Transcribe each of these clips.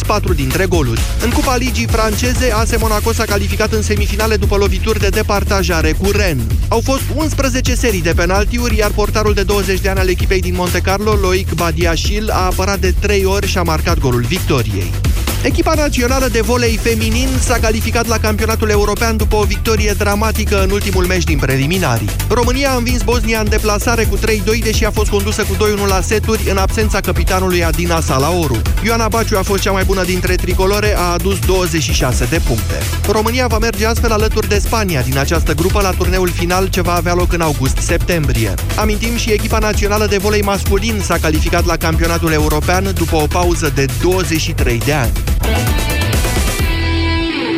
patru dintre goluri. În Cupa Ligii franceze, AS Monaco s-a calificat în semifinale după lovituri de departajare cu Rennes. Au fost 11 serii de penaltiuri, iar portarul de 20 de ani al echipei din Monte Carlo, Loic Badiashil, a apărat de 3 ori și a marcat golul victoriei. Echipa națională de volei feminin s-a calificat la campionatul european după o victorie dramatică în ultimul meci din preliminarii. România a învins Bosnia în deplasare cu 3-2, deși a fost condusă cu 2-1 la seturi în absența capitanului Adina Salaoru. Ioana Baciu a fost cea mai bună dintre tricolore, a adus 26 de puncte. România va merge astfel alături de Spania din această grupă la turneul final ce va avea loc în august-septembrie. Amintim și echipa națională de volei masculin s-a calificat la campionatul european după o pauză de 23 de ani.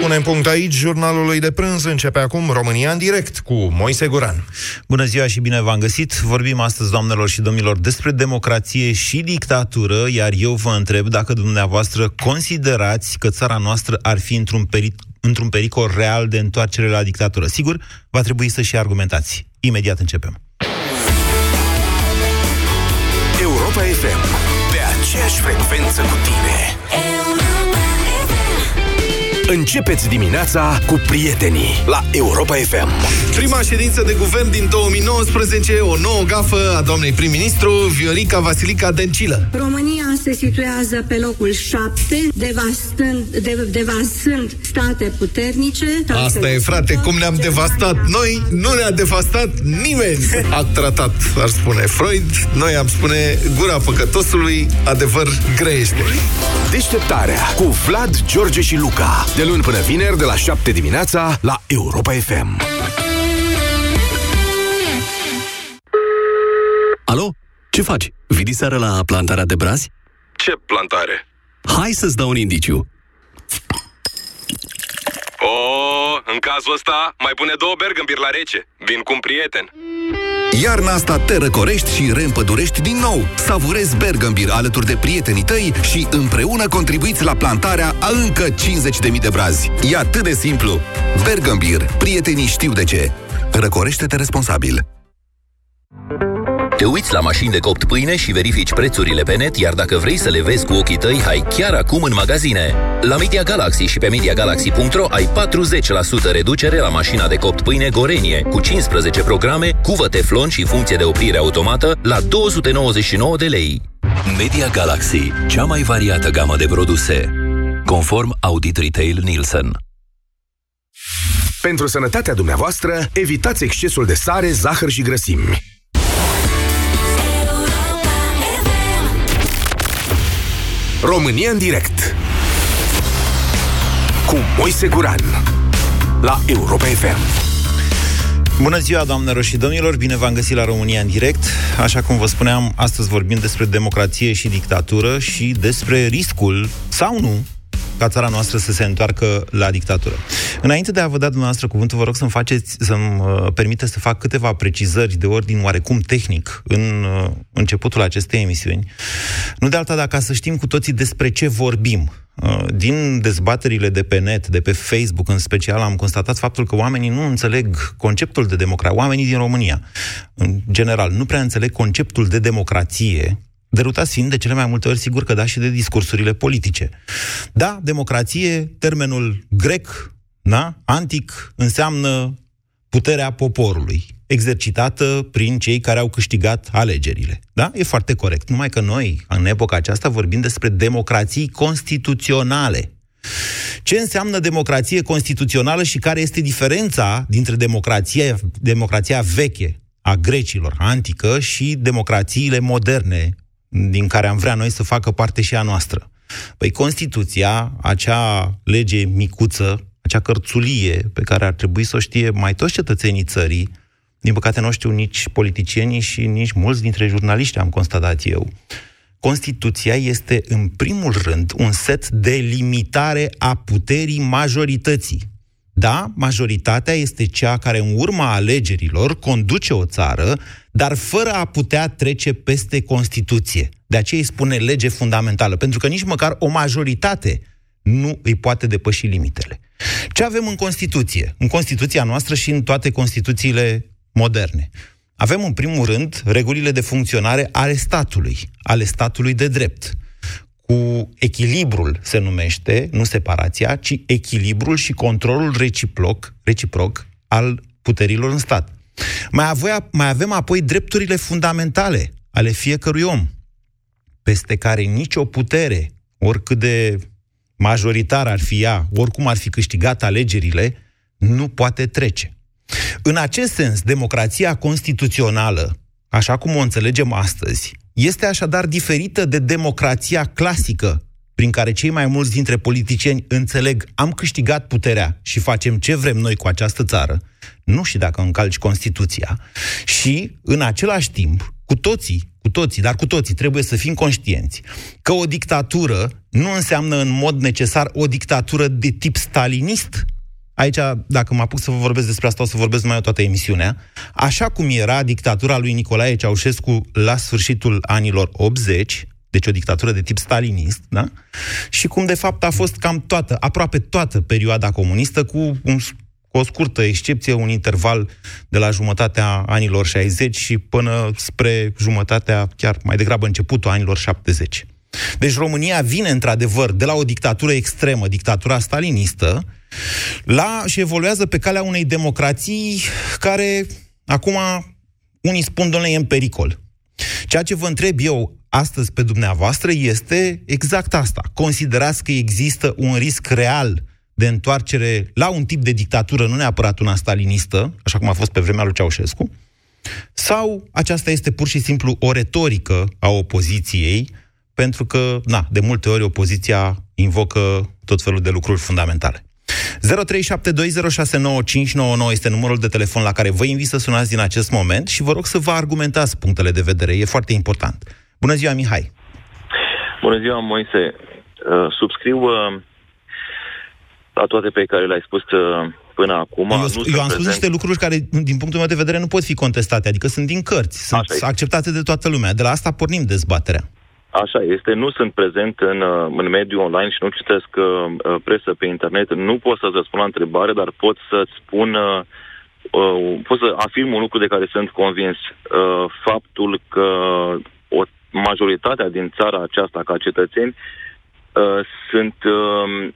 Punem punct aici, jurnalului de prânz începe acum România în direct cu Moise Guran. Bună ziua și bine v-am găsit! Vorbim astăzi, doamnelor și domnilor, despre democrație și dictatură, iar eu vă întreb dacă dumneavoastră considerați că țara noastră ar fi într-un, peri- într-un pericol real de întoarcere la dictatură. Sigur, va trebui să și argumentați. Imediat începem. Europa FM. Pe aceeași frecvență cu tine. Începeți dimineața cu prietenii la Europa FM. Prima ședință de guvern din 2019, o nouă gafă a doamnei prim-ministru Viorica Vasilica Dencilă. România se situează pe locul 7, devastând, de, devastând state puternice. Asta e, frate, cum ne-am devastat noi, nu ne-a devastat nimeni. A tratat, ar spune Freud, noi am spune gura păcătosului, adevăr grește. Deșteptarea cu Vlad, George și Luca. De luni până vineri, de la 7 dimineața, la Europa FM. Alo? Ce faci? Vii seara la plantarea de brazi? Ce plantare? Hai să-ți dau un indiciu. O, în cazul ăsta, mai pune două bergambir la rece. Vin cu un prieten. Iarna asta te răcorești și reîmpădurești din nou. Savurezi Bergambir alături de prietenii tăi și împreună contribuiți la plantarea a încă 50.000 de brazi. E atât de simplu. Bergambir. Prietenii știu de ce. Răcorește-te responsabil. Te uiți la mașini de copt pâine și verifici prețurile pe net, iar dacă vrei să le vezi cu ochii tăi, hai chiar acum în magazine. La Media Galaxy și pe MediaGalaxy.ro ai 40% reducere la mașina de copt pâine Gorenie, cu 15 programe, cuvă teflon și funcție de oprire automată la 299 de lei. Media Galaxy, cea mai variată gamă de produse. Conform Audit Retail Nielsen. Pentru sănătatea dumneavoastră, evitați excesul de sare, zahăr și grăsimi. România în direct cu Moise Guran la Europa FM. Bună ziua, doamnelor și domnilor! Bine v-am găsit la România în direct. Așa cum vă spuneam, astăzi vorbim despre democrație și dictatură și despre riscul, sau nu, ca țara noastră să se întoarcă la dictatură. Înainte de a vă da dumneavoastră cuvântul, vă rog să-mi faceți, să-mi uh, permite să fac câteva precizări de ordin oarecum tehnic în uh, începutul acestei emisiuni. Nu de alta, dacă să știm cu toții despre ce vorbim. Uh, din dezbaterile de pe net, de pe Facebook în special, am constatat faptul că oamenii nu înțeleg conceptul de democrație. Oamenii din România, în general, nu prea înțeleg conceptul de democrație, derutați fiind de cele mai multe ori, sigur că da, și de discursurile politice. Da, democrație, termenul grec, da, antic, înseamnă puterea poporului, exercitată prin cei care au câștigat alegerile. Da? E foarte corect. Numai că noi, în epoca aceasta, vorbim despre democrații constituționale. Ce înseamnă democrație constituțională și care este diferența dintre democrația, democrația veche a grecilor, antică, și democrațiile moderne, din care am vrea noi să facă parte și a noastră. Păi Constituția, acea lege micuță, acea cărțulie pe care ar trebui să o știe mai toți cetățenii țării, din păcate nu știu nici politicienii și nici mulți dintre jurnaliști, am constatat eu. Constituția este, în primul rând, un set de limitare a puterii majorității. Da, majoritatea este cea care, în urma alegerilor, conduce o țară, dar fără a putea trece peste Constituție. De aceea îi spune lege fundamentală, pentru că nici măcar o majoritate nu îi poate depăși limitele. Ce avem în Constituție? În Constituția noastră și în toate Constituțiile moderne. Avem, în primul rând, regulile de funcționare ale statului, ale statului de drept, cu echilibrul, se numește, nu separația, ci echilibrul și controlul reciproc, reciproc al puterilor în stat. Mai, avoia, mai avem apoi drepturile fundamentale ale fiecărui om, peste care nicio putere, oricât de majoritar ar fi ea, oricum ar fi câștigat alegerile, nu poate trece. În acest sens, democrația constituțională, așa cum o înțelegem astăzi, este așadar diferită de democrația clasică, prin care cei mai mulți dintre politicieni înțeleg am câștigat puterea și facem ce vrem noi cu această țară, nu și dacă încalci Constituția, și în același timp, cu toții, cu toții, dar cu toții trebuie să fim conștienți că o dictatură nu înseamnă în mod necesar o dictatură de tip stalinist, Aici, dacă mă apuc să vă vorbesc despre asta, o să vorbesc mai o toată emisiunea. Așa cum era dictatura lui Nicolae Ceaușescu la sfârșitul anilor 80, deci o dictatură de tip stalinist, da? Și cum de fapt a fost cam toată, aproape toată perioada comunistă, cu, un, cu o scurtă excepție, un interval de la jumătatea anilor 60 și până spre jumătatea, chiar mai degrabă începutul anilor 70. Deci România vine într-adevăr de la o dictatură extremă, dictatura stalinistă, la și evoluează pe calea unei democrații care acum unii spun, domnule, e în pericol. Ceea ce vă întreb eu astăzi pe dumneavoastră este exact asta. Considerați că există un risc real de întoarcere la un tip de dictatură, nu neapărat una stalinistă, așa cum a fost pe vremea lui Ceaușescu, sau aceasta este pur și simplu o retorică a opoziției, pentru că, na, de multe ori opoziția invocă tot felul de lucruri fundamentale. 0372069599 este numărul de telefon la care vă invit să sunați din acest moment și vă rog să vă argumentați punctele de vedere. E foarte important. Bună ziua, Mihai! Bună ziua, Moise! Uh, subscriu uh, la toate pe care le-ai spus uh, până acum. Eu, nu eu am spus niște lucruri care, din punctul meu de vedere, nu pot fi contestate, adică sunt din cărți, sunt Așa acceptate de toată lumea. De la asta pornim dezbaterea. Așa este, nu sunt prezent în, uh, în mediul online și nu citesc uh, uh, presă pe internet. Nu pot să-ți răspund la întrebare, dar pot să-ți spun, uh, uh, pot să afirm un lucru de care sunt convins. Uh, faptul că o majoritatea din țara aceasta, ca cetățeni, uh, sunt uh,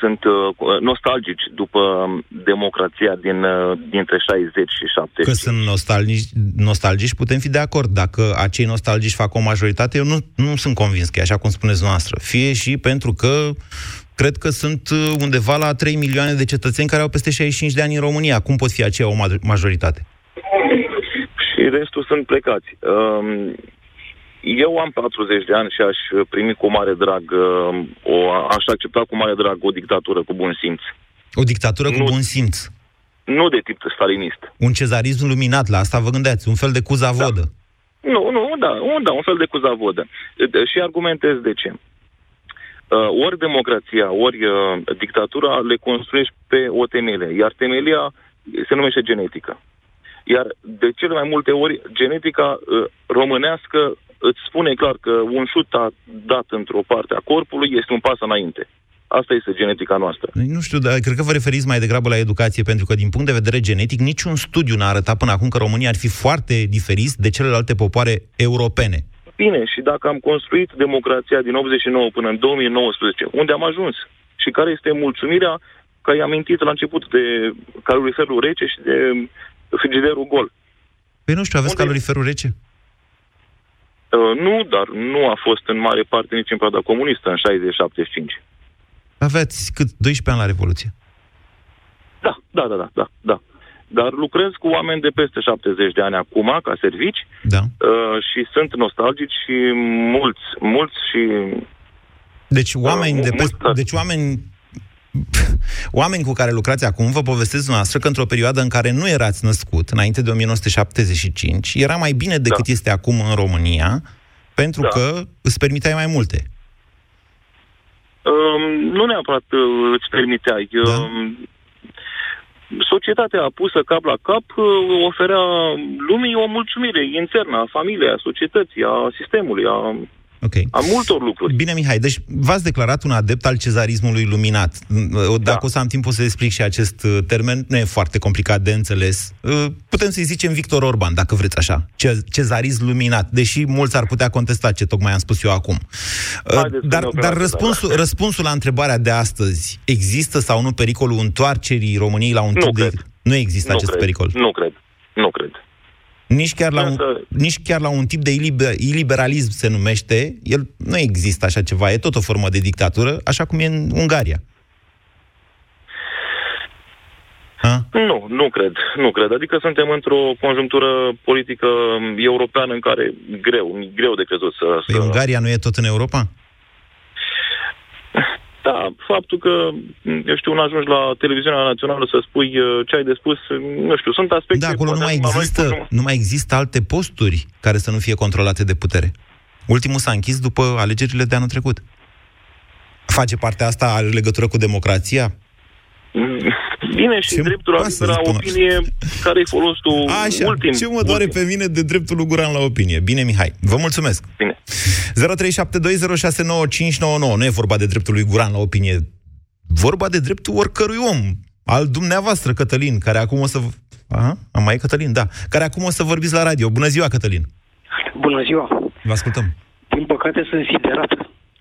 sunt uh, nostalgici după democrația din, uh, dintre 60 și 70. Că sunt nostalgici, nostalgici, putem fi de acord. Dacă acei nostalgici fac o majoritate, eu nu, nu sunt convins că e așa cum spuneți noastră. Fie și pentru că cred că sunt uh, undeva la 3 milioane de cetățeni care au peste 65 de ani în România. Cum pot fi aceea o majoritate? Și restul sunt plecați. Um, eu am 40 de ani și aș primi cu mare drag, uh, o, aș accepta cu mare drag o dictatură cu bun simț. O dictatură nu, cu bun simț? Nu de tip stalinist. Un cezarism luminat, la asta vă gândeați, un fel de cuzavodă. Da. Nu, nu, da, un, da, un fel de cuzavodă. Și argumentez de ce. Uh, ori democrația, ori uh, dictatura le construiești pe o temelie, iar temelia se numește genetică. Iar de cele mai multe ori, genetica uh, românească îți spune clar că un șut dat într-o parte a corpului este un pas înainte. Asta este genetica noastră. Nu știu, dar cred că vă referiți mai degrabă la educație, pentru că din punct de vedere genetic, niciun studiu n-a arătat până acum că România ar fi foarte diferit de celelalte popoare europene. Bine, și dacă am construit democrația din 89 până în 2019, unde am ajuns? Și care este mulțumirea că ai amintit la început de caloriferul rece și de frigiderul gol? Păi nu știu, aveți unde... caloriferul rece? Uh, nu, dar nu a fost în mare parte nici în perioada comunistă, în 60-75. Aveți cât 12 ani la Revoluție? Da, da, da, da, da, da. Dar lucrez cu oameni de peste 70 de ani acum, ca servici, da. uh, și sunt nostalgici și mulți, mulți și... Deci oameni uh, de peste... Deci oameni Oameni cu care lucrați acum vă povestesc dumneavoastră că într-o perioadă în care nu erați născut, înainte de 1975, era mai bine decât da. este acum în România, pentru da. că îți permiteai mai multe. Um, nu neapărat uh, îți permiteai. Da? Um, societatea pusă cap la cap uh, oferea lumii o mulțumire internă a familiei, a societății, a sistemului, a Ok. A multor lucruri. Bine, Mihai, deci v-ați declarat un adept al cezarismului luminat. Dacă da. o să am timp să explic și acest uh, termen, nu e foarte complicat de înțeles. Uh, putem să-i zicem Victor Orban, dacă vreți așa. Ce- cezarism luminat, deși mulți ar putea contesta ce tocmai am spus eu acum. Uh, Haideți să Dar, ne oprim dar atât, răspunsul, da. răspunsul la întrebarea de astăzi, există sau nu pericolul întoarcerii României la un Nu tip de... cred. Nu există nu acest cred. pericol. Nu cred. Nu cred. Nici chiar, la un, Însă- nici chiar la un tip de iliber, iliberalism se numește, el nu există așa ceva, e tot o formă de dictatură, așa cum e în Ungaria. Ha? Nu, nu cred. Nu cred. Adică suntem într-o conjunctură politică europeană în care greu, greu de crezut să... Păi să... Ungaria nu e tot în Europa? Da, faptul că, eu știu, nu ajungi la televiziunea națională să spui uh, ce ai de spus, nu știu, sunt aspecte... Da, acolo nu poate mai la noi există, spun- nu mai există alte posturi care să nu fie controlate de putere. Ultimul s-a închis după alegerile de anul trecut. Face partea asta are legătură cu democrația? Bine, și Ce-mi dreptul la pasă, libera spune- opinie, care-i folosul Așa, ultim. ce mă doare ultim. pe mine de dreptul lui Guran la opinie. Bine, Mihai, vă mulțumesc. Bine. 0372069599. Nu e vorba de dreptul lui Guran la opinie. Vorba de dreptul oricărui om. Al dumneavoastră, Cătălin, care acum o să... Aha, am mai e Cătălin, da. Care acum o să vorbiți la radio. Bună ziua, Cătălin. Bună ziua! Vă ascultăm. Din păcate sunt siderat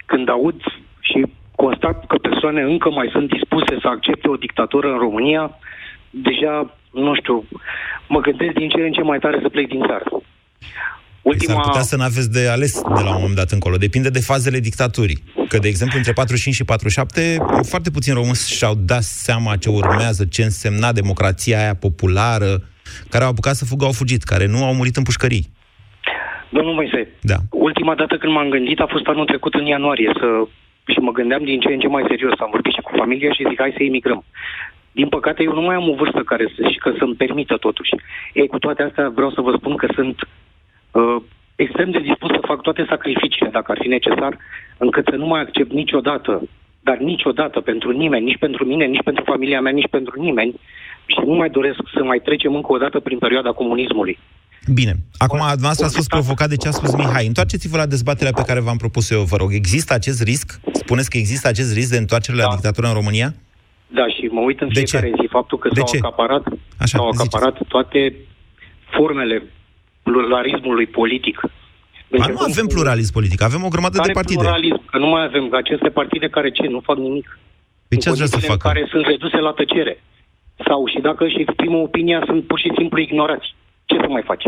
când aud și constat că persoane încă mai sunt dispuse să accepte o dictatură în România. Deja, nu știu, mă gândesc din ce în ce mai tare să plec din țară. Ultima... S-ar putea să nu aveți de ales de la un moment dat încolo. Depinde de fazele dictaturii. Că, de exemplu, între 45 și 47, foarte puțini români și-au dat seama ce urmează, ce însemna democrația aia populară, care au apucat să fugă, au fugit, care nu au murit în pușcării. Domnul Moise, Da. ultima dată când m-am gândit a fost anul trecut în ianuarie să... și mă gândeam din ce în ce mai serios. Am vorbit și cu familia și zic hai să emigrăm. Din păcate, eu nu mai am o vârstă care să, și că să-mi permită totuși. Ei, cu toate astea vreau să vă spun că sunt uh, extrem de dispus să fac toate sacrificiile, dacă ar fi necesar, încât să nu mai accept niciodată, dar niciodată pentru nimeni, nici pentru mine, nici pentru familia mea, nici pentru nimeni, și nu mai doresc să mai trecem încă o dată prin perioada comunismului. Bine. Acum, dumneavoastră ați fost provocat de ce a spus Mihai. Întoarceți-vă la dezbaterea pe care v-am propus eu, vă rog. Există acest risc? Spuneți că există acest risc de întoarcare la Da. dictatură în România? Da, și mă uit în De fiecare ce? zi faptul că De s-au ce? acaparat, Așa, s-au ziceți. acaparat toate formele pluralismului politic. Deci, Ba, nu avem pluralism politic, avem o grămadă de Care partide. pluralism? Că nu mai avem aceste partide care ce? Nu fac nimic. Pe În ce ați vrea să condițiile în facă? care sunt reduse la tăcere. Sau și dacă își exprimă opinia, sunt pur și simplu ignorați. Ce să mai faci?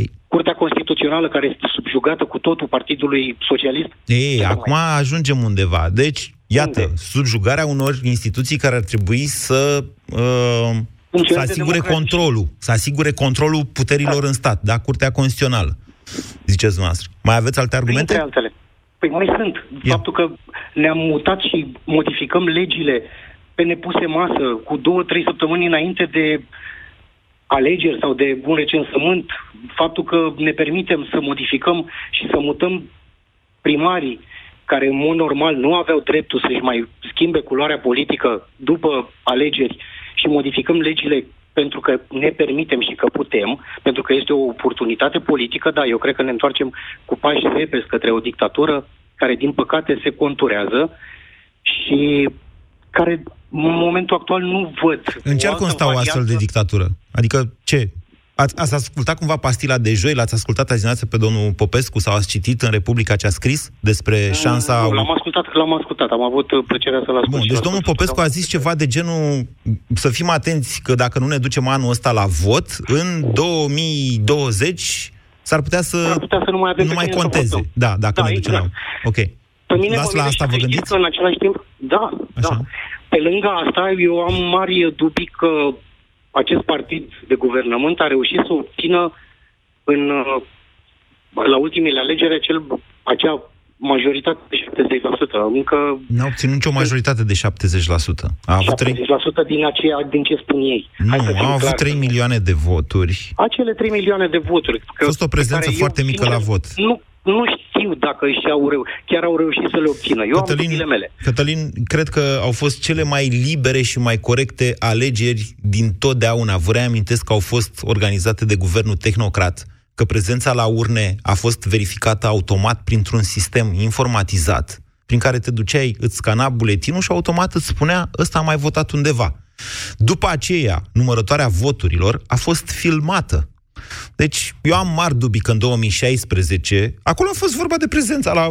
Ei. Curtea Constituțională, care este subjugată cu totul Partidului Socialist, Ei, să acum ajungem undeva. Deci, iată, Unde? subjugarea unor instituții care ar trebui să, uh, Un să fel de asigure democrație. controlul, să asigure controlul puterilor în stat, da? Curtea Constituțională. Ziceți dumneavoastră. Mai aveți alte argumente? Printre altele. Păi mai sunt. Ia. Faptul că ne-am mutat și modificăm legile pe nepuse masă cu două, trei săptămâni înainte de alegeri sau de un recensământ, faptul că ne permitem să modificăm și să mutăm primarii care în mod normal nu aveau dreptul să-și mai schimbe culoarea politică după alegeri și modificăm legile pentru că ne permitem și că putem, pentru că este o oportunitate politică, da, eu cred că ne întoarcem cu pași repezi către o dictatură care, din păcate, se conturează și care, în momentul actual, nu văd. În ce ar o altă consta o astfel de variantă. dictatură? Adică ce? Ați, ați ascultat cumva pastila de joi? L-ați ascultat azi dimineață pe domnul Popescu sau ați citit în Republica ce a scris despre șansa... Nu, l-am ascultat, l-am ascultat, am avut uh, plăcerea să-l ascult. Bun, și deci l-am domnul ascultat. Popescu a zis ceva de genul să fim atenți că dacă nu ne ducem anul ăsta la vot, în 2020 s-ar putea să, S-ar putea să nu mai avem nu pe mai cine să conteze. votăm. Da, dacă Da, ne ducem exact. la... Ok. Pe mine Dați mă la mire asta și vă fericit gândiți? Că în același timp, da, Așa. da. Pe lângă asta, eu am mari dubii că acest partid de guvernământ a reușit să obțină în, uh, la ultimele alegeri acel, acea majoritate de 70%. Încă N-a obținut nicio majoritate de 70%. A avut 3... 70% din, aceea, din ce spun ei. Hai să Nu, fim au avut clari. 3 milioane de voturi. Acele 3 milioane de voturi. A fost o pe prezență care foarte eu, mică la vot. Nu, nu știu dacă și au reu- chiar au reușit să le obțină. Eu am dubile mele. Cătălin, cred că au fost cele mai libere și mai corecte alegeri din totdeauna. Vă reamintesc că au fost organizate de guvernul tehnocrat, că prezența la urne a fost verificată automat printr-un sistem informatizat, prin care te duceai, îți scana buletinul și automat îți spunea ăsta a mai votat undeva. După aceea, numărătoarea voturilor a fost filmată. Deci, eu am mari dubii că în 2016, acolo a fost vorba de prezența, la,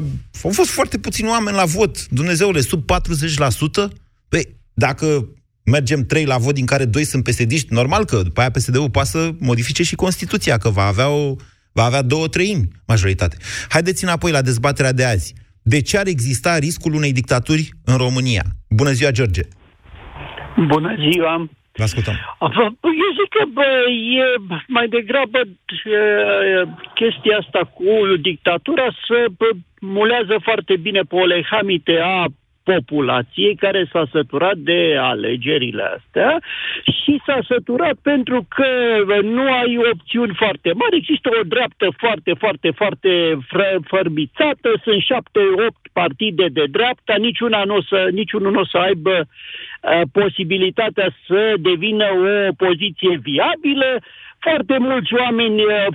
au fost foarte puțini oameni la vot, Dumnezeule, sub 40%. Păi, dacă mergem trei la vot, din care doi sunt psd normal că după aia PSD-ul poate să modifice și Constituția, că va avea, o, va avea două treimi majoritate. Haideți înapoi la dezbaterea de azi. De ce ar exista riscul unei dictaturi în România? Bună ziua, George! Bună ziua! Vă ascultăm. Eu zic că bă, e mai degrabă e, chestia asta cu dictatura să bă, mulează foarte bine pe o lehamite a populației care s-a săturat de alegerile astea și s-a săturat pentru că nu ai opțiuni foarte mari. Există o dreaptă foarte, foarte, foarte fărbițată, sunt șapte, opt partide de dreapta, niciuna nu o să, niciunul nu o să aibă uh, posibilitatea să devină o poziție viabilă. Foarte mulți oameni uh,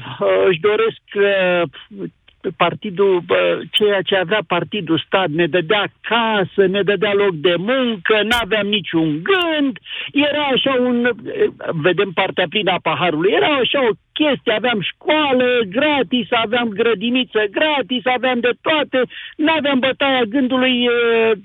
își doresc uh, partidul, ceea ce avea partidul stat, ne dădea casă, ne dădea loc de muncă, n-aveam niciun gând, era așa un, vedem partea plină a paharului, era așa o chestii, aveam școală gratis, aveam grădiniță gratis, aveam de toate, nu aveam bătaia gândului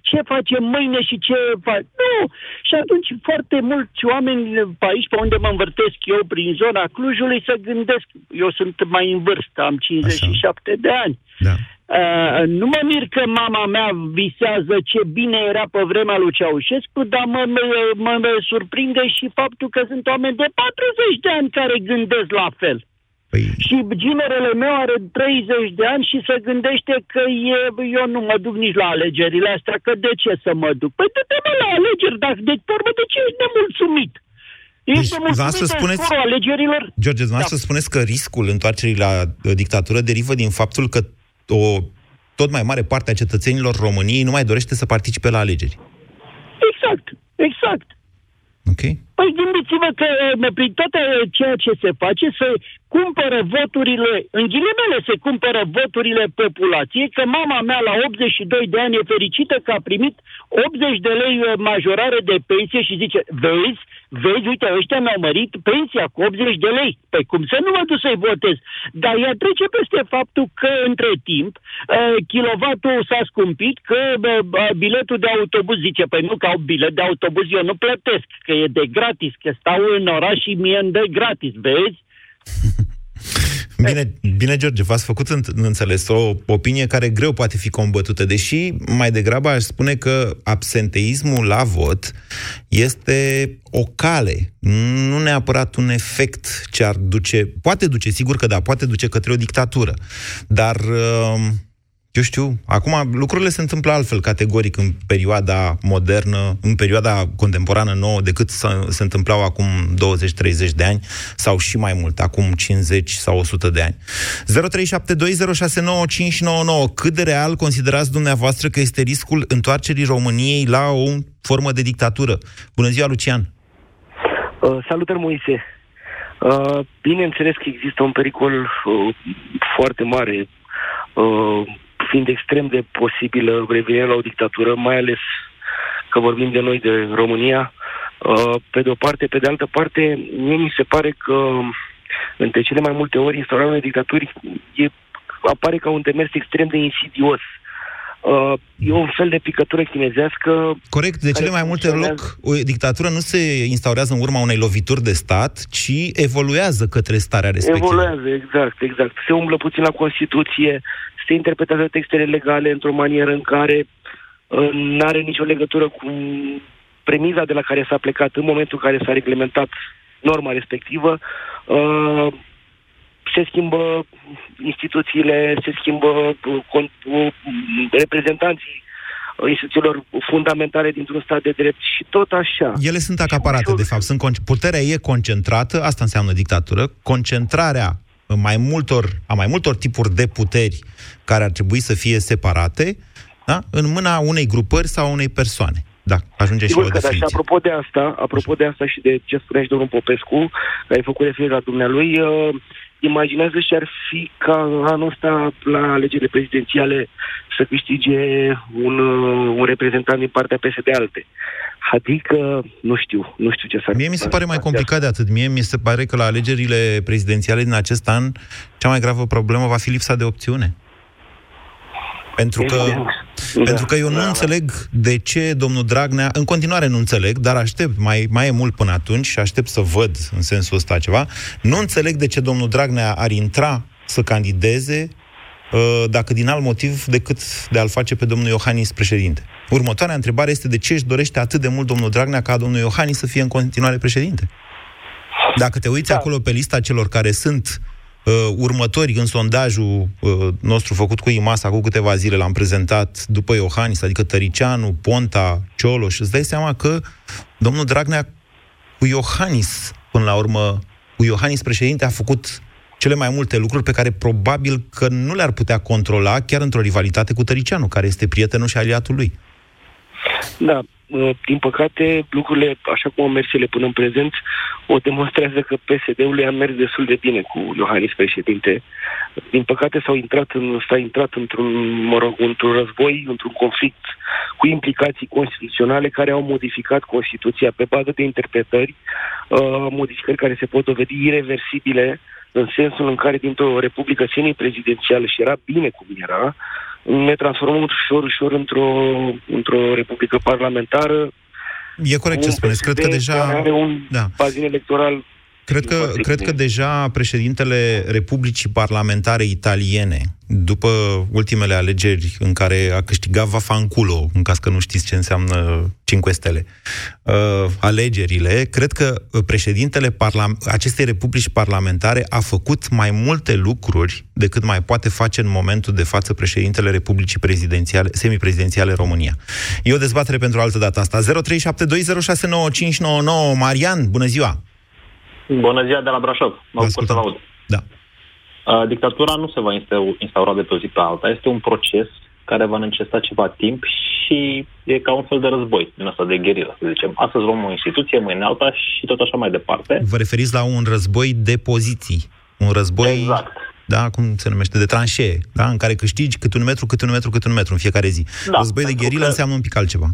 ce facem mâine și ce fac. Nu! Și atunci foarte mulți oameni pe aici, pe unde mă învârtesc eu, prin zona Clujului, să gândesc, eu sunt mai în vârstă, am 57 Așa. de ani. Da. Uh, nu mă mir că mama mea visează ce bine era pe vremea lui Ceaușescu, dar mă, mă, mă, mă surprinde și faptul că sunt oameni de 40 de ani care gândesc la fel. Păi... Și ginerele meu are 30 de ani și se gândește că e, eu nu mă duc nici la alegerile astea, că de ce să mă duc? Păi du-te la alegeri, dar de urmă de ce ești nemulțumit? Ești deci, să spuneți, alegerilor? George, da. să spuneți că riscul întoarcerii la uh, dictatură derivă din faptul că o tot mai mare parte a cetățenilor României nu mai dorește să participe la alegeri. Exact, exact. Ok. Păi gândiți-vă că prin tot ceea ce se face, se cumpără voturile, în ghilimele se cumpără voturile populației, că mama mea la 82 de ani e fericită că a primit 80 de lei majorare de pensie și zice, vezi, vezi, uite, ăștia mi-au mărit pensia cu 80 de lei. Păi cum să nu mă duc să-i votez? Dar ea trece peste faptul că, între timp, uh, kilovatul s-a scumpit, că uh, biletul de autobuz, zice, păi nu, că au bilet de autobuz, eu nu plătesc, că e de gratis, că stau în oraș și mie îmi dă gratis, vezi? Bine, bine, George, v-ați făcut înțeles o opinie care greu poate fi combătută, deși mai degrabă aș spune că absenteismul la vot este o cale, nu neapărat un efect ce ar duce, poate duce, sigur că da, poate duce către o dictatură, dar uh, eu știu, acum lucrurile se întâmplă altfel categoric în perioada modernă, în perioada contemporană nouă, decât se întâmplau acum 20-30 de ani, sau și mai mult, acum 50 sau 100 de ani. 0372069599. Cât de real considerați dumneavoastră că este riscul întoarcerii României la o formă de dictatură? Bună ziua, Lucian! Uh, salutări, Moise! Uh, bineînțeles că există un pericol uh, foarte mare uh, fiind extrem de posibilă revenirea la o dictatură, mai ales că vorbim de noi, de România, uh, pe de o parte, pe de altă parte, mie mi se pare că între cele mai multe ori instaurarea unei dictaturi e, apare ca un demers extrem de insidios. Uh, e un fel de picătură chinezească. Corect, de cele mai multe loc, o dictatură nu se instaurează în urma unei lovituri de stat, ci evoluează către starea respectivă. Evoluează, exact, exact. Se umblă puțin la Constituție, se interpretează textele legale într-o manieră în care uh, nu are nicio legătură cu premiza de la care s-a plecat în momentul în care s-a reglementat norma respectivă. Uh, se schimbă instituțiile, se schimbă uh, uh, reprezentanții instituțiilor fundamentale dintr-un stat de drept și tot așa. Ele sunt acaparate, de fapt. Sunt con- puterea e concentrată, asta înseamnă dictatură. Concentrarea mai multor, a mai multor tipuri de puteri care ar trebui să fie separate, da? în mâna unei grupări sau unei persoane. Da, ajunge Sigur și la o definiție. Da, și apropo de asta, apropo de asta și de ce spunea și domnul Popescu, care ai făcut referire la dumnealui, uh, imaginează și ar fi ca anul ăsta la alegerile prezidențiale să câștige un, uh, un reprezentant din partea PSD alte. Adică, nu știu, nu știu ce s-ar Mie mi se pare mai complicat de atât. Mie mi se pare că la alegerile prezidențiale din acest an, cea mai gravă problemă va fi lipsa de opțiune. Pentru că, Da. pentru că eu nu înțeleg de ce domnul Dragnea, în continuare nu înțeleg, dar aștept, mai, mai e mult până atunci și aștept să văd în sensul ăsta ceva, nu înțeleg de ce domnul Dragnea ar intra să candideze uh, dacă din alt motiv decât de a-l face pe domnul Iohannis președinte. Următoarea întrebare este de ce își dorește atât de mult domnul Dragnea ca domnul Iohannis să fie în continuare președinte. Dacă te uiți da. acolo pe lista celor care sunt uh, următori în sondajul uh, nostru făcut cu IMAS acum câteva zile, l-am prezentat după Iohannis, adică Tăricianu, Ponta, Cioloș, îți dai seama că domnul Dragnea cu Iohannis, până la urmă, cu Iohannis președinte a făcut cele mai multe lucruri pe care probabil că nu le-ar putea controla chiar într-o rivalitate cu Tăricianu, care este prietenul și aliatul lui. Da, uh, din păcate, lucrurile, așa cum au mers ele până în prezent, o demonstrează că PSD-ul a mers destul de bine cu Iohannis președinte. Din păcate s-au intrat în, s-a intrat într-un, mă rog, într-un război, într-un conflict cu implicații constituționale care au modificat Constituția pe bază de interpretări, uh, modificări care se pot dovedi irreversibile în sensul în care dintr-o republică semi-prezidențială și era bine cum era, ne transformăm ușor, ușor într-o, într-o republică parlamentară. E corect ce Un spuneți. Cred că PSD deja... care Are un Da. bazin electoral Cred că, cred că deja președintele Republicii Parlamentare Italiene, după ultimele alegeri în care a câștigat Vafanculo, în caz că nu știți ce înseamnă 5 stele, uh, alegerile, cred că președintele parla- acestei republici parlamentare a făcut mai multe lucruri decât mai poate face în momentul de față președintele Republicii prezidențiale, semiprezidențiale România. E o dezbatere pentru altă dată asta. 0372069599 Marian, bună ziua! Bună ziua de la Brașov. Mă bucur să vă aud. Da. Uh, dictatura nu se va insta- instaura de pe o zi pe alta. Este un proces care va necesita ceva timp și e ca un fel de război din asta de gherilă, să zicem. Astăzi luăm o instituție, mâine alta și tot așa mai departe. Vă referiți la un război de poziții. Un război, Exact. da, cum se numește, de tranșee, da, în care câștigi cât un metru, cât un metru, cât un metru în fiecare zi. Da, război de pentru gherilă că- înseamnă un pic altceva.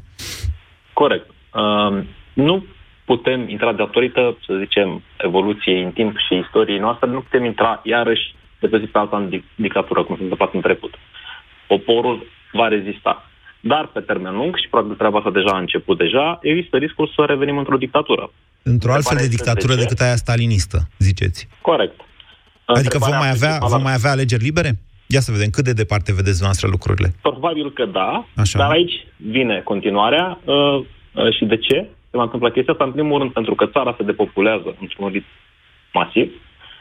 Corect. Uh, nu putem intra datorită, să zicem, evoluției în timp și istoriei noastre, nu putem intra iarăși de pe zi pe alta în dic- dictatură, cum s-a întâmplat în trecut. Poporul va rezista. Dar pe termen lung, și probabil treaba asta deja a început deja, există riscul să revenim într-o dictatură. Într-o altfel de Întrebarea este dictatură de ce? decât aia stalinistă, ziceți. Corect. Adică vom Întrebarea mai, avea, principală- vom mai avea alegeri libere? Ia să vedem cât de departe vedeți noastră lucrurile. Probabil că da, Așa. dar aici vine continuarea uh, uh, și de ce se va întâmpla chestia asta? În primul rând pentru că țara se depopulează într-un ritm masiv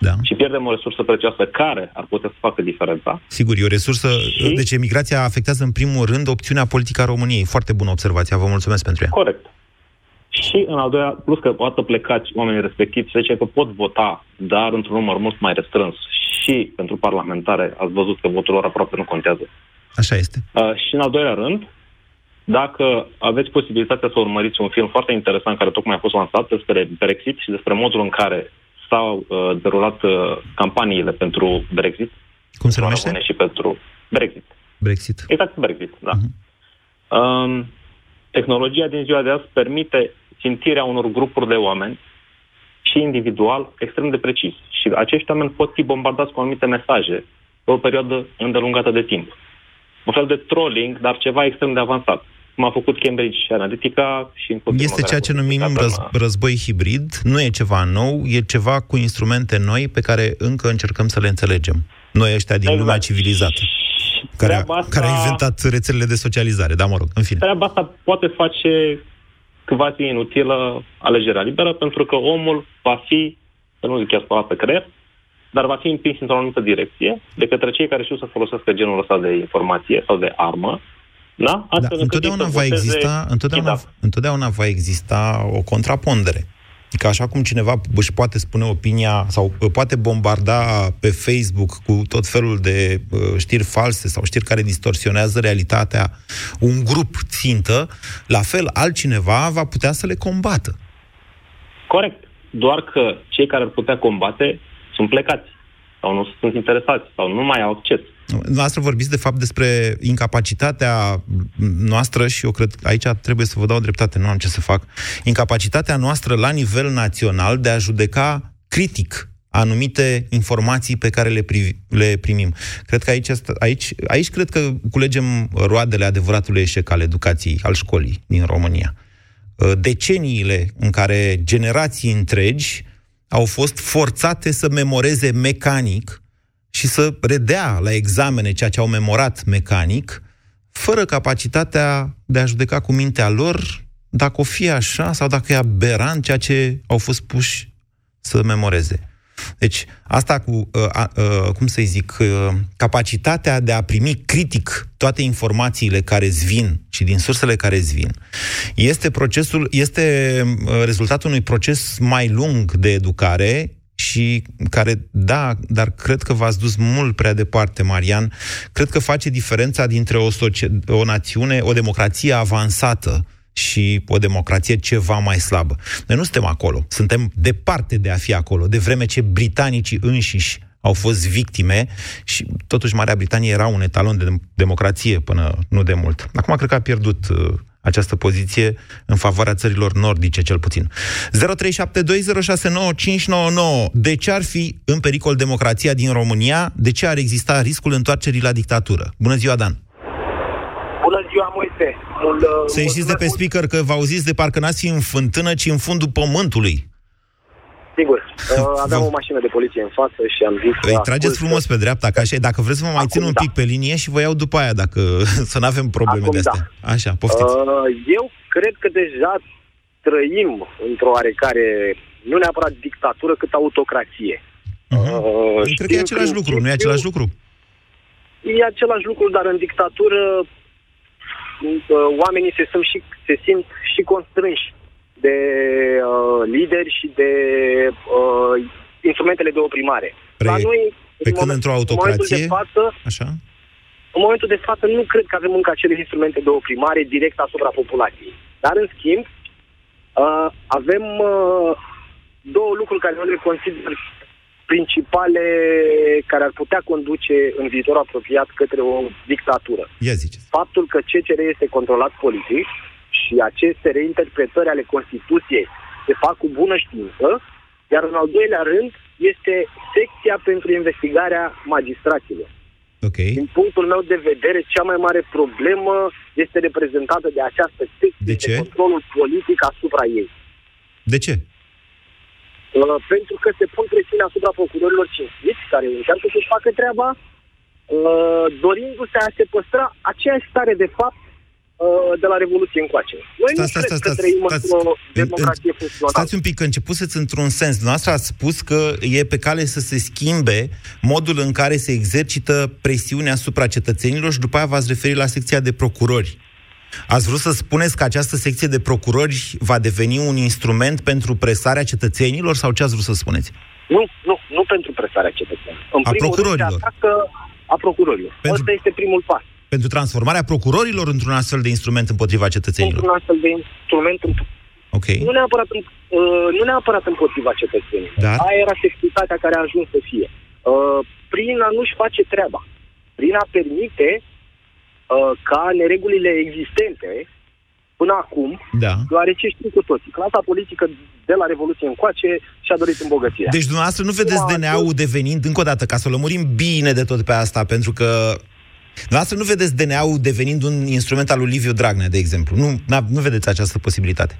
da. și pierdem o resursă prețioasă care ar putea să facă diferența. Sigur, e o resursă... Și- Deci emigrația afectează în primul rând opțiunea politică a României. Foarte bună observația, vă mulțumesc pentru ea. Corect. Și în al doilea, plus că poate plecați oamenii respectivi, se zice că pot vota, dar într-un număr mult mai restrâns. Și pentru parlamentare ați văzut că votul lor aproape nu contează. Așa este. Uh, și în al doilea rând, dacă aveți posibilitatea să urmăriți un film foarte interesant care tocmai a fost lansat despre Brexit și despre modul în care s-au uh, derulat uh, campaniile pentru Brexit. Cum se Uniunea numește? Europene Și pentru Brexit. Brexit. Exact, Brexit, da. Um, tehnologia din ziua de azi permite țintirea unor grupuri de oameni și individual extrem de precis. Și acești oameni pot fi bombardați cu anumite mesaje pe o perioadă îndelungată de timp. Un fel de trolling, dar ceva extrem de avansat. Cum a făcut Cambridge Analytica și în Este ceea ce numim răz, război hibrid, nu e ceva nou, e ceva cu instrumente noi pe care încă încercăm să le înțelegem. Noi ăștia din lumea civilizată, care a, treaba asta- care a inventat rețelele de socializare, da, mă rog, în fine. Treaba asta poate face quasi inutilă alegerea liberă, pentru că omul va fi, să nu zic chiar spălat pe creier, dar va fi împins într-o anumită direcție de către cei care știu să folosească genul ăsta de informație sau de armă, da? Da, Astfel încât ei întotdeauna să va voteze exista, întotdeauna, ghidat. întotdeauna va exista o contrapondere. Adică așa cum cineva își poate spune opinia sau uh, poate bombarda pe Facebook cu tot felul de uh, știri false sau știri care distorsionează realitatea un grup țintă, la fel altcineva va putea să le combată. Corect. Doar că cei care ar putea combate sunt plecați. sau nu sunt interesați, sau nu mai au acces. Noastră vorbiți de fapt despre incapacitatea noastră și eu cred că aici trebuie să vă dau dreptate, nu am ce să fac, incapacitatea noastră la nivel național de a judeca critic anumite informații pe care le, privi, le primim. Cred că aici, aici, aici cred că culegem roadele adevăratului eșec al educației, al școlii din România. Deceniile în care generații întregi au fost forțate să memoreze mecanic și să redea la examene ceea ce au memorat mecanic, fără capacitatea de a judeca cu mintea lor dacă o fie așa sau dacă e aberant ceea ce au fost puși să memoreze. Deci, asta cu, uh, uh, cum să-i zic, uh, capacitatea de a primi critic toate informațiile care îți vin și din sursele care îți vin, este procesul, este uh, rezultatul unui proces mai lung de educare și care, da, dar cred că v-ați dus mult prea departe, Marian. Cred că face diferența dintre o, socie- o națiune, o democrație avansată și o democrație ceva mai slabă. Noi nu suntem acolo. Suntem departe de a fi acolo, de vreme ce britanicii înșiși au fost victime și totuși Marea Britanie era un etalon de democrație până nu de mult. Acum cred că a pierdut uh, această poziție în favoarea țărilor nordice, cel puțin. 0372069599. De ce ar fi în pericol democrația din România? De ce ar exista riscul întoarcerii la dictatură? Bună ziua, Dan! Bună ziua, Moise! Mul, Să ieșiți de pe speaker, că vă auziți de parcă n-ați fi în fântână, ci în fundul pământului. Sigur. Uh, aveam o mașină de poliție în față și am zis... Îi trageți frumos pe dreapta, ca așa e. Dacă vreți să vă mai țin un pic pe linie și vă iau după aia, dacă să nu avem probleme Acum de astea. Așa, poftiți. Uh, eu cred că deja trăim într-o oarecare, nu neapărat dictatură, cât autocrație. Uh, Cred că e știm același lucru, nu e același lucru? E același lucru, dar în dictatură uh, oamenii se simt și, se simt și constrânși de uh, lideri și de uh, instrumentele de oprimare. Pre- Dar noi, pe când într-o în momentul autocrație, de față, Așa? în momentul de față nu cred că avem încă acele instrumente de oprimare direct asupra populației. Dar, în schimb, uh, avem uh, două lucruri care eu le consider principale care ar putea conduce în viitor apropiat către o dictatură. Ia ziceți. Faptul că CCR este controlat politic și aceste reinterpretări ale Constituției se fac cu bună știință, iar în al doilea rând este secția pentru investigarea magistraților. Okay. Din punctul meu de vedere, cea mai mare problemă este reprezentată de această secție de, de controlul politic asupra ei. De ce? Uh, pentru că se pun presiune asupra procurorilor cinstiți, care încearcă să-și facă treaba, uh, dorindu-se a se păstra aceeași stare de fapt uh, de la Revoluție încoace. Noi nu cred că trăim într-o democrație funcțională. Stați un pic, că începuseți într-un sens. Dumneavoastră ați spus că e pe cale să se schimbe modul în care se exercită presiunea asupra cetățenilor și după aia v-ați referit la secția de procurori. Ați vrut să spuneți că această secție de procurori va deveni un instrument pentru presarea cetățenilor sau ce ați vrut să spuneți? Nu, nu, nu pentru presarea cetățenilor. În A primul procurorilor. Rând, se atacă a procurorilor. Pentru- Ăsta este primul pas. Pentru transformarea procurorilor într-un astfel de instrument împotriva cetățenilor. Un astfel de instrument în Ok. Nu neapărat, în, uh, nu neapărat împotriva cetățenilor. Dar? Aia era securitatea care a ajuns să fie. Uh, prin a nu-și face treaba. Prin a permite uh, ca neregulile existente până acum, Da. deoarece știm cu toții, clasa politică de la Revoluție încoace și-a dorit îmbogățirea. Deci dumneavoastră nu vedeți DNA-ul devenind, încă o dată, ca să o lămurim bine de tot pe asta, pentru că dumneavoastră nu vedeți DNA-ul devenind un instrument al lui Liviu Dragnea, de exemplu. Nu, n- nu vedeți această posibilitate.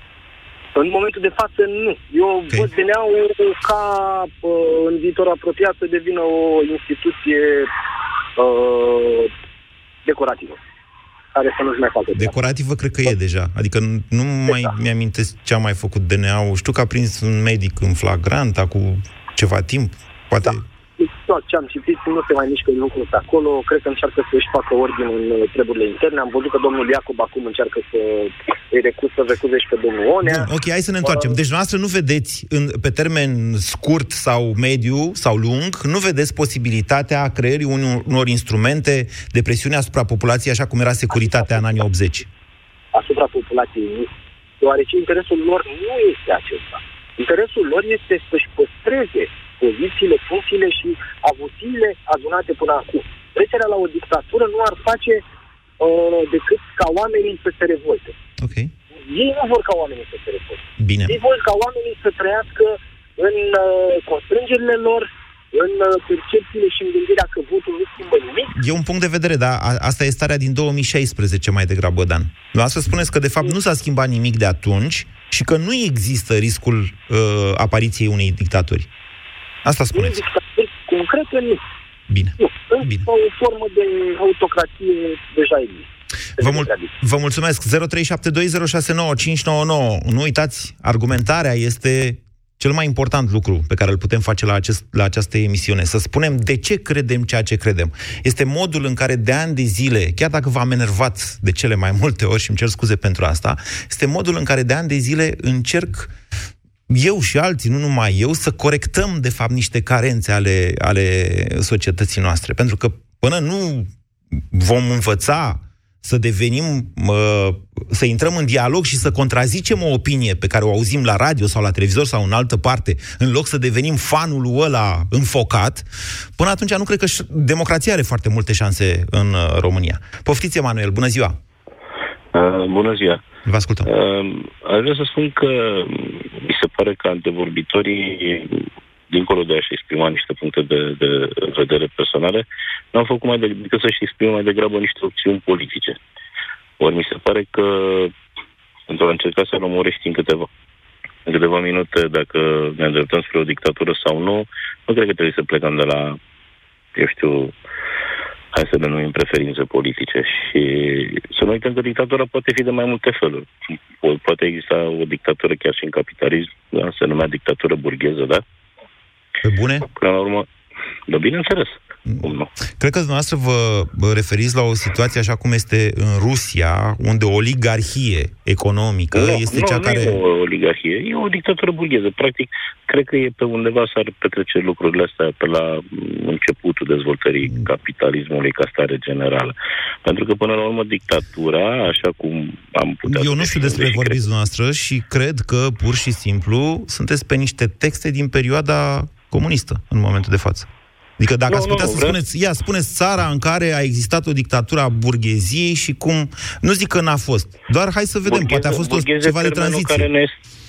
În momentul de față, nu. Eu okay. văd DNA-ul ca uh, în viitor apropiat să devină o instituție uh, decorativă, care să nu-și mai facă treaba. Decorativă cred că e deja. Adică nu- nu mai mi-amintesc ce a mai făcut DNA-ul. Știu că a prins un medic în flagrant acum ceva timp. Poate... Da. Tot ce am citit, nu se mai mișcă lucruri pe acolo. Cred că încearcă să-și facă ordine în uh, treburile interne. Am văzut că domnul Iacob acum încearcă să îi recuz, să recuze și pe domnul Onea. Bun, ok, hai să ne întoarcem. Deci noastră nu vedeți, în, pe termen scurt sau mediu sau lung, nu vedeți posibilitatea creării unor, unor instrumente de presiune asupra populației, așa cum era securitatea în anii 80. asupra populației, nu. deoarece interesul lor nu este acesta. Interesul lor este să-și păstreze pozițiile, funcțiile și avuțiile adunate până acum. Trecerea la o dictatură nu ar face uh, decât ca oamenii să se revolte. Ok. Ei nu vor ca oamenii să se revolte. Bine. Ei vor ca oamenii să trăiască în uh, constrângerile lor, în uh, percepțiile și în gândirea că votul nu schimbă nimic. E un punct de vedere, dar a- asta e starea din 2016 mai degrabă, Dan. Dumneavoastră spuneți că, de fapt, nu s-a schimbat nimic de atunci și că nu există riscul uh, apariției unei dictaturi. Asta spuneți. Dictaturi concrete nu. Bine. Nu. Însă o formă de autocrație deja există. Vă, mul- vă mulțumesc. 0372069599. Nu uitați, argumentarea este cel mai important lucru pe care îl putem face la, acest, la această emisiune. Să spunem de ce credem ceea ce credem. Este modul în care de ani de zile, chiar dacă v-am enervat de cele mai multe ori și îmi cer scuze pentru asta, este modul în care de ani de zile încerc eu și alții, nu numai eu, să corectăm, de fapt, niște carențe ale, ale societății noastre. Pentru că până nu vom învăța să devenim, uh, să intrăm în dialog și să contrazicem o opinie pe care o auzim la radio sau la televizor sau în altă parte, în loc să devenim fanul ăla înfocat, până atunci nu cred că ș- democrația are foarte multe șanse în uh, România. Poftiți, Emanuel, bună ziua! Uh, bună ziua! Vă ascultăm. Uh, aș vrea să spun că mi se pare că antevorbitorii, dincolo de a-și exprima niște puncte de, de vedere personale, n-au făcut mai de, decât să-și exprime mai degrabă niște opțiuni politice. Ori mi se pare că pentru a încerca să lămurești în câteva în câteva minute dacă ne îndreptăm spre o dictatură sau nu, nu cred că trebuie să plecăm de la, eu știu, hai să le numim preferințe politice și să nu uităm că dictatura poate fi de mai multe feluri. Po- Poate exista o dictatură chiar și în capitalism, da? se numea dictatură burgheză, da? Pe bune? Până la urmă, da, bineînțeles. Cum nu? Cred că dumneavoastră vă vă referiți la o situație așa cum este în Rusia, unde o oligarhie economică nu, este nu, cea nu care... e o oligarhie, e o dictatură burgheză. Practic, cred că e pe undeva s-ar petrece lucrurile astea pe la mm, începutul dezvoltării capitalismului ca stare generală. Pentru că, până la urmă, dictatura, așa cum am putea Eu să nu știu definim despre și vorbiți dumneavoastră și cred că, pur și simplu, sunteți pe niște texte din perioada comunistă, în momentul de față. Adică dacă Nu, ați putea nu, să vreau- spuneți, ia, spuneți țara în care a existat o dictatură a burgheziei și cum... Nu zic că n-a fost, doar hai să vedem, poate a fost o, burgheze ceva de termenul tranziție. Care ne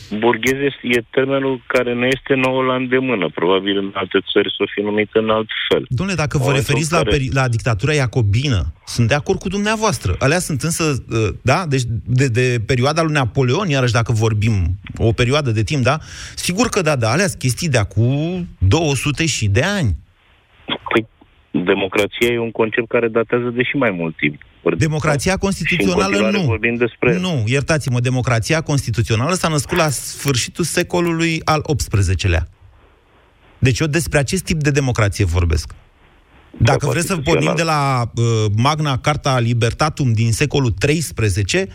este, burgheze e termenul care ne este nouă la îndemână. Probabil în alte țări s-o fi numit în alt fel. Domnule, dacă vă Momentul referiți în la, care- peri- la dictatura iacobină, sunt de acord cu dumneavoastră. Alea sunt însă, uh, da, deci de, de perioada lui Napoleon, iarăși dacă vorbim, o perioadă de timp, da, sigur că da, da, alea sunt chestii de acum 200 și de ani. Păi, democrația e un concept care datează de și mai mult timp. Ori- Democrația și în constituțională continuare nu. vorbim despre... Nu, iertați-mă, democrația constituțională s-a născut la sfârșitul secolului al XVIII-lea. Deci eu despre acest tip de democrație vorbesc. Dacă vreți să pornim de la uh, Magna Carta Libertatum din secolul XIII,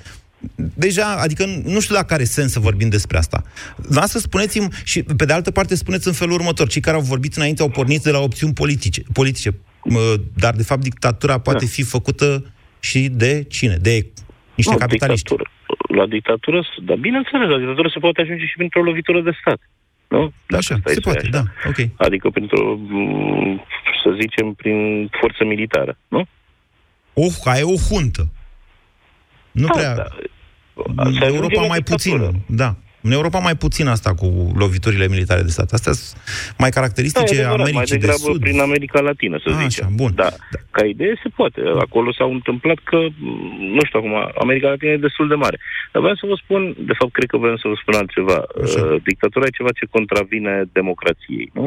deja, adică nu știu la care sens să vorbim despre asta. Dumneavoastră spuneți-mi, și pe de altă parte spuneți în felul următor, cei care au vorbit înainte au pornit de la opțiuni politice, politice uh, dar de fapt dictatura poate Da. fi făcută și de cine? De niște Nu, capitaliști. Dictatură. La dictatură, dar bineînțeles, la dictatură se poate ajunge și printr-o lovitură de stat. Nu? Dacă Așa, stai se să iei poate, așa. da, ok. Adică printr-o, m, să zicem, prin forță militară, nu? O, ca e o huntă. Nu Da, prea... da. În Se ajunge Europa la mai dictatură. puțin, da. În Europa mai puțin asta cu loviturile militare de stat. Astea sunt mai caracteristice Da, e adevărat, mai Americii de degrabă Sud. prin America Latină, să A, zicem. așa, bun. Da, ca idee se poate. Acolo s-au întâmplat că, m, nu știu acum, America Latină e destul de mare. Dar vreau să vă spun, de fapt, cred că vreau să vă spun altceva. Uh, dictatura e ceva ce contravine democrației, nu?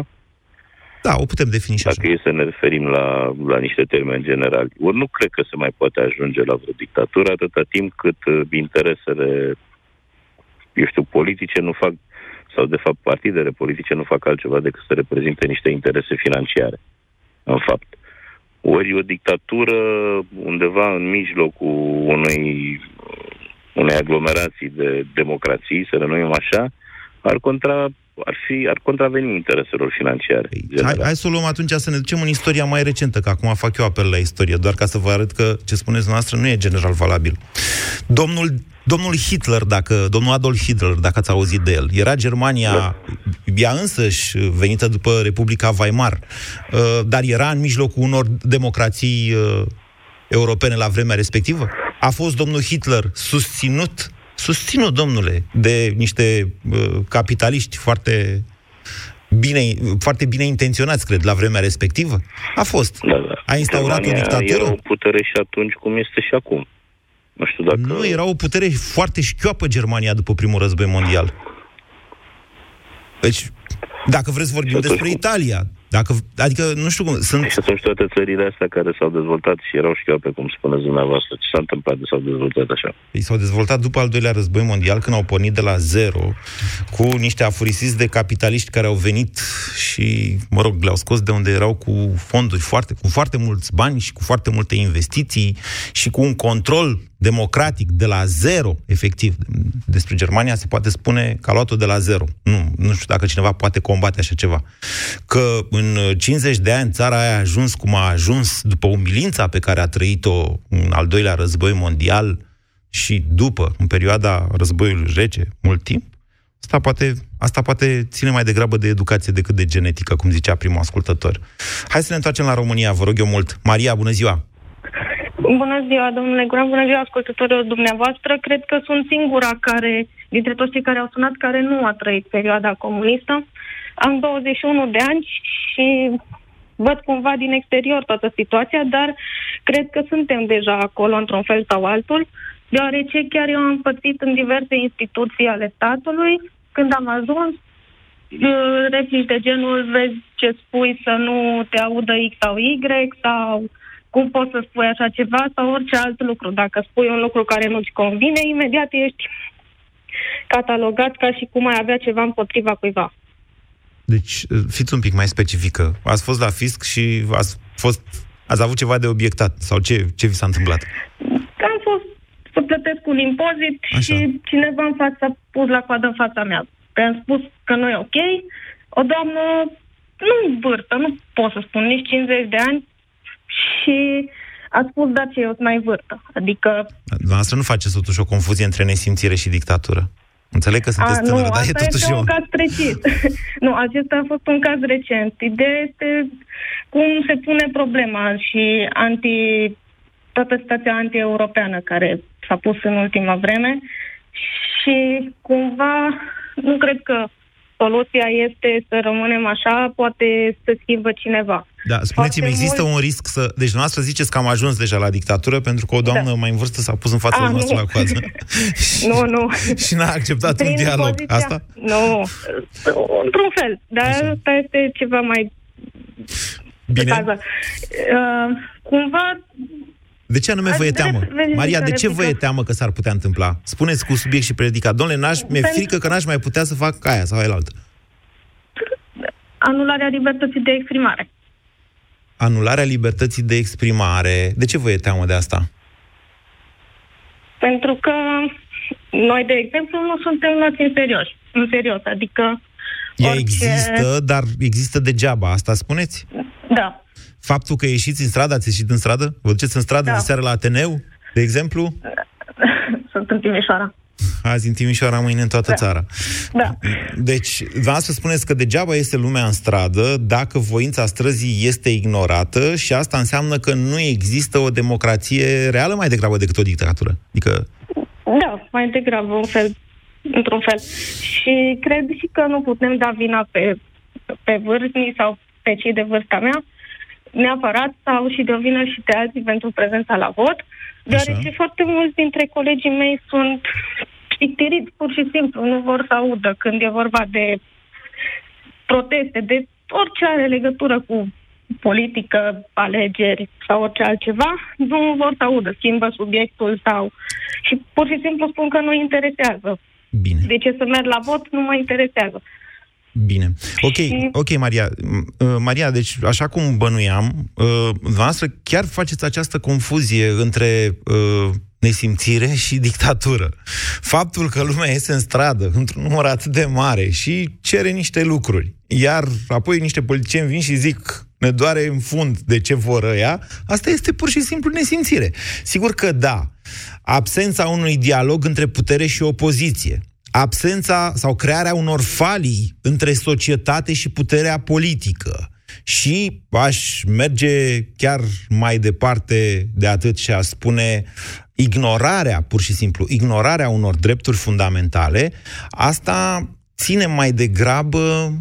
Da, o putem defini și Dacă e să ne referim la, la niște termeni generali. Ori nu cred că se mai poate ajunge la vreo dictatură atâta timp cât uh, interesele, eu știu, politice nu fac, sau de fapt partidele politice nu fac altceva decât să reprezinte niște interese financiare. În fapt. Ori o dictatură undeva în mijlocul unei, unei aglomerații de democrații, să le numim așa, ar contra ar, fi, ar contraveni intereselor financiare. Hai, hai să o luăm atunci să ne ducem în istoria mai recentă, că acum fac eu apel la istorie, doar ca să vă arăt că ce spuneți noastră nu e general valabil. Domnul, domnul Hitler, dacă, domnul Adolf Hitler, dacă ați auzit de el, era Germania, da. ea însăși venită după Republica Weimar, uh, dar era în mijlocul unor democrații uh, europene la vremea respectivă? A fost domnul Hitler susținut susținut, domnule, de niște uh, capitaliști foarte bine, foarte bine intenționați, cred, la vremea respectivă? A fost. Da, da. A instaurat Germania o dictatură? Era o putere și atunci cum este și acum. Nu știu dacă... Nu, era o putere foarte șchioapă Germania după primul război mondial. Deci, dacă vreți vorbim despre Italia, dacă, adică, nu știu cum, sunt... Și atunci toate țările astea care s-au dezvoltat și erau șchioape, cum spuneți dumneavoastră, ce s-a întâmplat de s-au dezvoltat așa? Ei s-au dezvoltat după al doilea război mondial, când au pornit de la zero, cu niște afurisiți de capitaliști care au venit și, mă rog, le-au scos de unde erau cu fonduri foarte, cu foarte mulți bani și cu foarte multe investiții și cu un control democratic de la zero, efectiv. Despre Germania se poate spune că a luat-o de la zero. Nu, nu știu dacă cineva poate combate așa ceva. Că în 50 de ani țara aia a ajuns cum a ajuns după umilința pe care a trăit-o în al doilea război mondial și după, în perioada războiului rece, mult timp, asta poate, asta poate ține mai degrabă de educație decât de genetică, cum zicea primul ascultător. Hai să ne întoarcem la România, vă rog eu mult. Maria, bună ziua! Bună ziua, domnule Guran, bună ziua, ascultătorilor dumneavoastră. Cred că sunt singura care, dintre toți cei care au sunat, care nu a trăit perioada comunistă. Am 21 de ani și văd cumva din exterior toată situația, dar cred că suntem deja acolo într-un fel sau altul, deoarece chiar eu am pățit în diverse instituții ale statului. Când am ajuns, replici de genul, vezi ce spui să nu te audă X sau Y sau cum poți să spui așa ceva sau orice alt lucru. Dacă spui un lucru care nu-ți convine, imediat ești catalogat ca și cum ai avea ceva împotriva cuiva. Deci, fiți un pic mai specifică. Ați fost la fisc și ați, fost, ați avut ceva de obiectat? Sau ce, ce vi s-a întâmplat? Am fost să plătesc un impozit Așa. și cineva în fața a pus la coadă în fața mea. Pe-am spus că nu e ok. O doamnă, nu vârstă, nu pot să spun, nici 50 de ani, și a spus, da, ce eu sunt mai vârstă. Adică... Dumneavoastră nu faceți totuși o confuzie între nesimțire și dictatură. Înțeleg că sunteți a, tânără, nu, dar e totuși este un caz precis. nu, acesta a fost un caz recent. Ideea este cum se pune problema și anti, toată situația anti-europeană care s-a pus în ultima vreme și cumva nu cred că soluția este să rămânem așa, poate să schimbă cineva. Da, spuneți-mi, există mult... un risc să... Deci, noastră ziceți că am ajuns deja la dictatură pentru că o doamnă da. mai în vârstă s-a pus în fața noastră la coadă. nu, nu. și n-a acceptat Prin un dialog. Poziția... Asta? Nu, într-un fel. Dar Așa. asta este ceva mai... Bine. Uh, cumva de ce anume vă e teamă? Maria, de ce vă e teamă că s-ar putea întâmpla? Spuneți cu subiect și predicat. Domnule, n-aș, mi-e frică că n-aș mai putea să fac aia sau aia altă. Anularea libertății de exprimare. Anularea libertății de exprimare. De ce vă e teamă de asta? Pentru că noi, de exemplu, nu suntem luați în serios. În serios, adică Ea orice... există, dar există degeaba, asta spuneți? Da. Faptul că ieșiți în stradă, ați ieșit în stradă? Vă duceți în stradă da. de seară la Ateneu, de exemplu? Sunt în Timișoara. Azi în Timișoara, mâine în toată da. țara. Da. Deci, vreau să spuneți că degeaba este lumea în stradă dacă voința străzii este ignorată și asta înseamnă că nu există o democrație reală mai degrabă decât o dictatură. Adică... Da, mai degrabă, un fel, într-un fel. Și cred și că nu putem da vina pe, pe vârstni sau pe cei de vârsta mea, neapărat sau și de o vină și de alții pentru prezența la vot, deoarece Așa. foarte mulți dintre colegii mei sunt pictiriți pur și simplu, nu vor să audă când e vorba de proteste, de orice are legătură cu politică, alegeri sau orice altceva, nu vor să audă, schimbă subiectul sau... Și pur și simplu spun că nu interesează. Bine. De ce să merg la vot nu mă interesează. Bine. Ok, ok, Maria. Uh, Maria, deci, așa cum bănuiam, uh, noastră chiar faceți această confuzie între uh, nesimțire și dictatură. Faptul că lumea iese în stradă într-un număr atât de mare și cere niște lucruri, iar apoi niște politicieni vin și zic ne doare în fund de ce vor ăia, asta este pur și simplu nesimțire. Sigur că da, absența unui dialog între putere și opoziție, absența sau crearea unor falii între societate și puterea politică, și aș merge chiar mai departe de atât și aș spune ignorarea, pur și simplu, ignorarea unor drepturi fundamentale, asta ține mai degrabă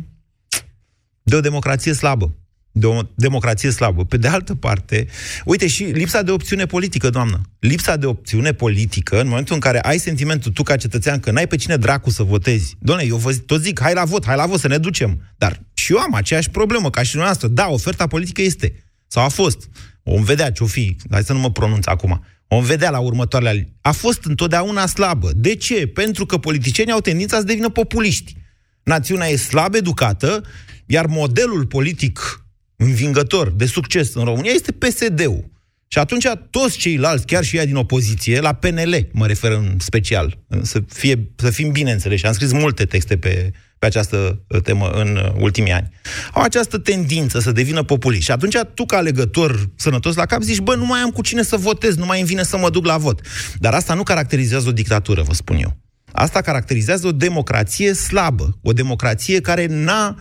de o democrație slabă de o democrație slabă. Pe de altă parte, uite și lipsa de opțiune politică, doamnă. Lipsa de opțiune politică, în momentul în care ai sentimentul tu ca cetățean că n-ai pe cine dracu să votezi. Doamne, eu vă tot zic, hai la vot, hai la vot să ne ducem. Dar și eu am aceeași problemă ca și dumneavoastră. Da, oferta politică este. Sau a fost. Om vedea ce-o fi. Hai să nu mă pronunț acum. Om vedea la următoarele. A fost întotdeauna slabă. De ce? Pentru că politicienii au tendința să devină populiști. Națiunea e slab educată, iar modelul politic învingător de succes în România este PSD-ul. Și atunci toți ceilalți, chiar și ea din opoziție, la PNL mă refer în special, să, fie, să fim bine înțeleși, am scris multe texte pe, pe această uh, temă în uh, ultimii ani, au această tendință să devină populiști. Și atunci tu, ca alegător sănătos la cap, zici, bă, nu mai am cu cine să votez, nu mai îmi vine să mă duc la vot. Dar asta nu caracterizează o dictatură, vă spun eu. Asta caracterizează o democrație slabă, o democrație care n-a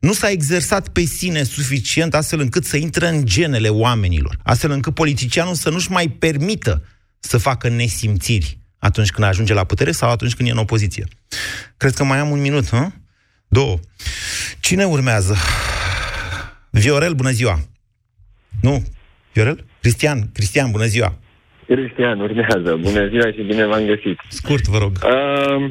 nu s-a exersat pe sine suficient astfel încât să intre în genele oamenilor, astfel încât politicianul să nu-și mai permită să facă nesimțiri atunci când ajunge la putere sau atunci când e în opoziție. Cred că mai am un minut, hă? Două. Cine urmează? Viorel, bună ziua! Nu? Viorel? Cristian, Cristian, bună ziua! Cristian, urmează. Bună ziua și bine v-am găsit. Scurt, vă rog. Uh,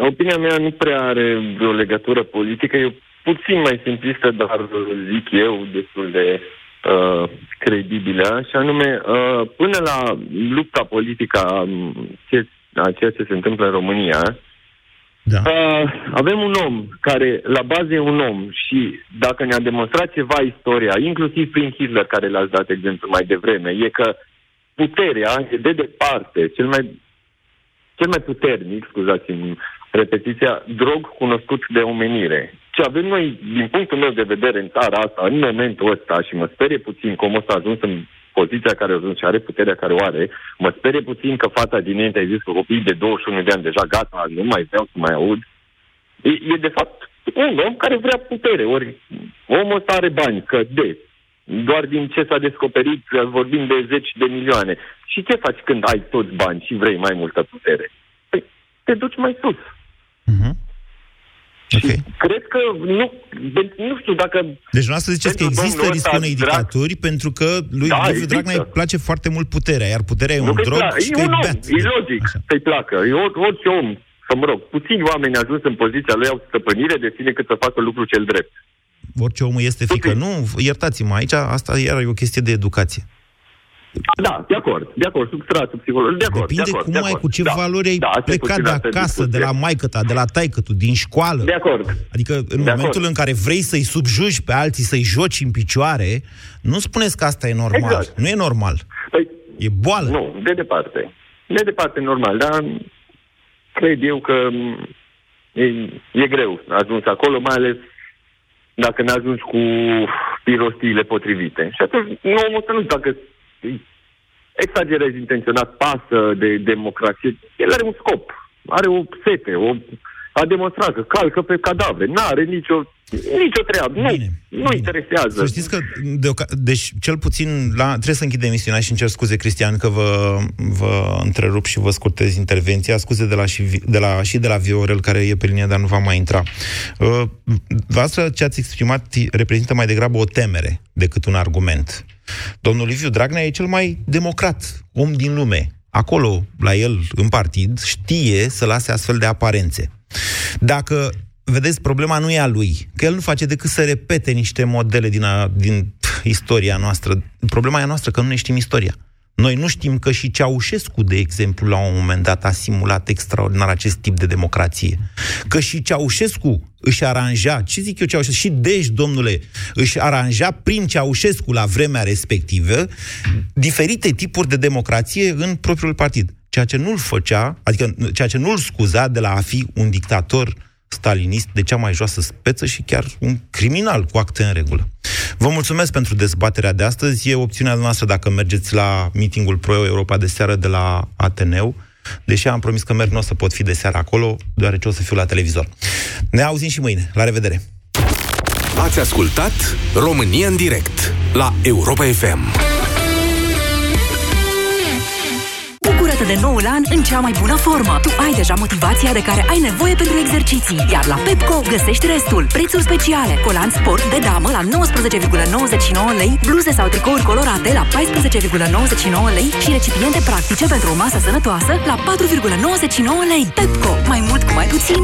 opinia mea nu prea are o legătură politică. Eu puțin mai simplistă, dar zic eu, destul de uh, credibilă, și anume, uh, până la lupta politică a, a ceea ce se întâmplă în România, da. Uh, avem un om care, la bază, e un om și dacă ne-a demonstrat ceva istoria, inclusiv prin Hitler, care l-ați dat exemplu mai devreme, e că puterea e de departe cel mai, cel mai puternic, scuzați-mi repetiția, drog cunoscut de omenire. Ce avem noi, din punctul meu de vedere, în țara asta, în momentul ăsta, și mă sperie puțin cum o să ajuns în poziția care a ajuns și are puterea care o are, mă sperie puțin că fata din ei a zis că copiii de 21 de ani deja gata, nu mai vreau să mai aud. E, e de fapt un om care vrea putere, ori omul ăsta are bani, că de, doar din ce s-a descoperit, vorbim de zeci de milioane. Și ce faci când ai toți bani și vrei mai multă putere? Păi, te duci mai sus. Uh-huh. Okay. Cred că nu, nu știu dacă... Deci să ziceți că există riscul unei dictaturi pentru că lui da, Liviu Dragnea îi place foarte mult puterea, iar puterea e un drog pla- și e că un e om, beat. E logic Așa. să-i placă. E or, orice om, să mă rog, puțini oameni ajuns în poziția lui au stăpânire de sine cât să facă lucrul cel drept. Orice om este frică. Nu, iertați-mă, aici asta iar e o chestie de educație. Da, de acord, de acord, substratul psihologic, de acord. Depinde de acord, cum de ai, acord. cu ce da, valori ai da, plecat de acasă, de la maică ta, de la taică tu, din școală. De acord. Adică în de momentul acord. în care vrei să-i subjugi pe alții, să-i joci în picioare, nu spuneți că asta e normal. Exact. Nu e normal. Păi, e boală. Nu, de departe. De departe normal, dar cred eu că e, e greu ajuns acolo, mai ales dacă ne ajungi cu pirostiile potrivite. Și atunci, nu omul să nu știu dacă exagerez intenționat, pasă de democrație. El are un scop, are o sete, o, a demonstrat că calcă pe cadavre, nu are nicio, nicio treabă, nu, Bine, nu bine. interesează. Să știți că, deoca- deci, cel puțin, la, trebuie să închid emisiunea și îmi cer scuze, Cristian, că vă, vă întrerup și vă scurtez intervenția. Scuze de la, și, de la, și de la Viorel, care e pe linie, dar nu va mai intra. Uh, Voastră, ce ați exprimat reprezintă mai degrabă o temere decât un argument. Domnul Liviu Dragnea e cel mai democrat om din lume. Acolo, la el, în partid, știe să lase astfel de aparențe. Dacă vedeți, problema nu e a lui, că el nu face decât să repete niște modele din, a, din pf, istoria noastră. Problema e a noastră, că nu ne știm istoria. Noi nu știm că și Ceaușescu, de exemplu, la un moment dat a simulat extraordinar acest tip de democrație. Că și Ceaușescu își aranja, ce zic eu Ceaușescu, și deci, domnule, își aranja prin Ceaușescu la vremea respectivă diferite tipuri de democrație în propriul partid. Ceea ce nu-l făcea, adică ceea ce nu-l scuza de la a fi un dictator stalinist de cea mai joasă speță și chiar un criminal cu acte în regulă. Vă mulțumesc pentru dezbaterea de astăzi. E opțiunea noastră dacă mergeți la meetingul Pro Europa de seară de la Ateneu. Deși am promis că merg, nu o să pot fi de seară acolo, deoarece o să fiu la televizor. Ne auzim și mâine. La revedere! Ați ascultat România în direct la Europa FM. Bucură-te de noul an în cea mai bună formă. Tu ai deja motivația de care ai nevoie pentru exerciții, iar la Pepco găsești restul. Prețuri speciale, colant sport de damă la 19,99 lei, bluze sau tricouri colorate la 14,99 lei și recipiente practice pentru o masă sănătoasă la 4,99 lei. Pepco, mai mult cu mai puțin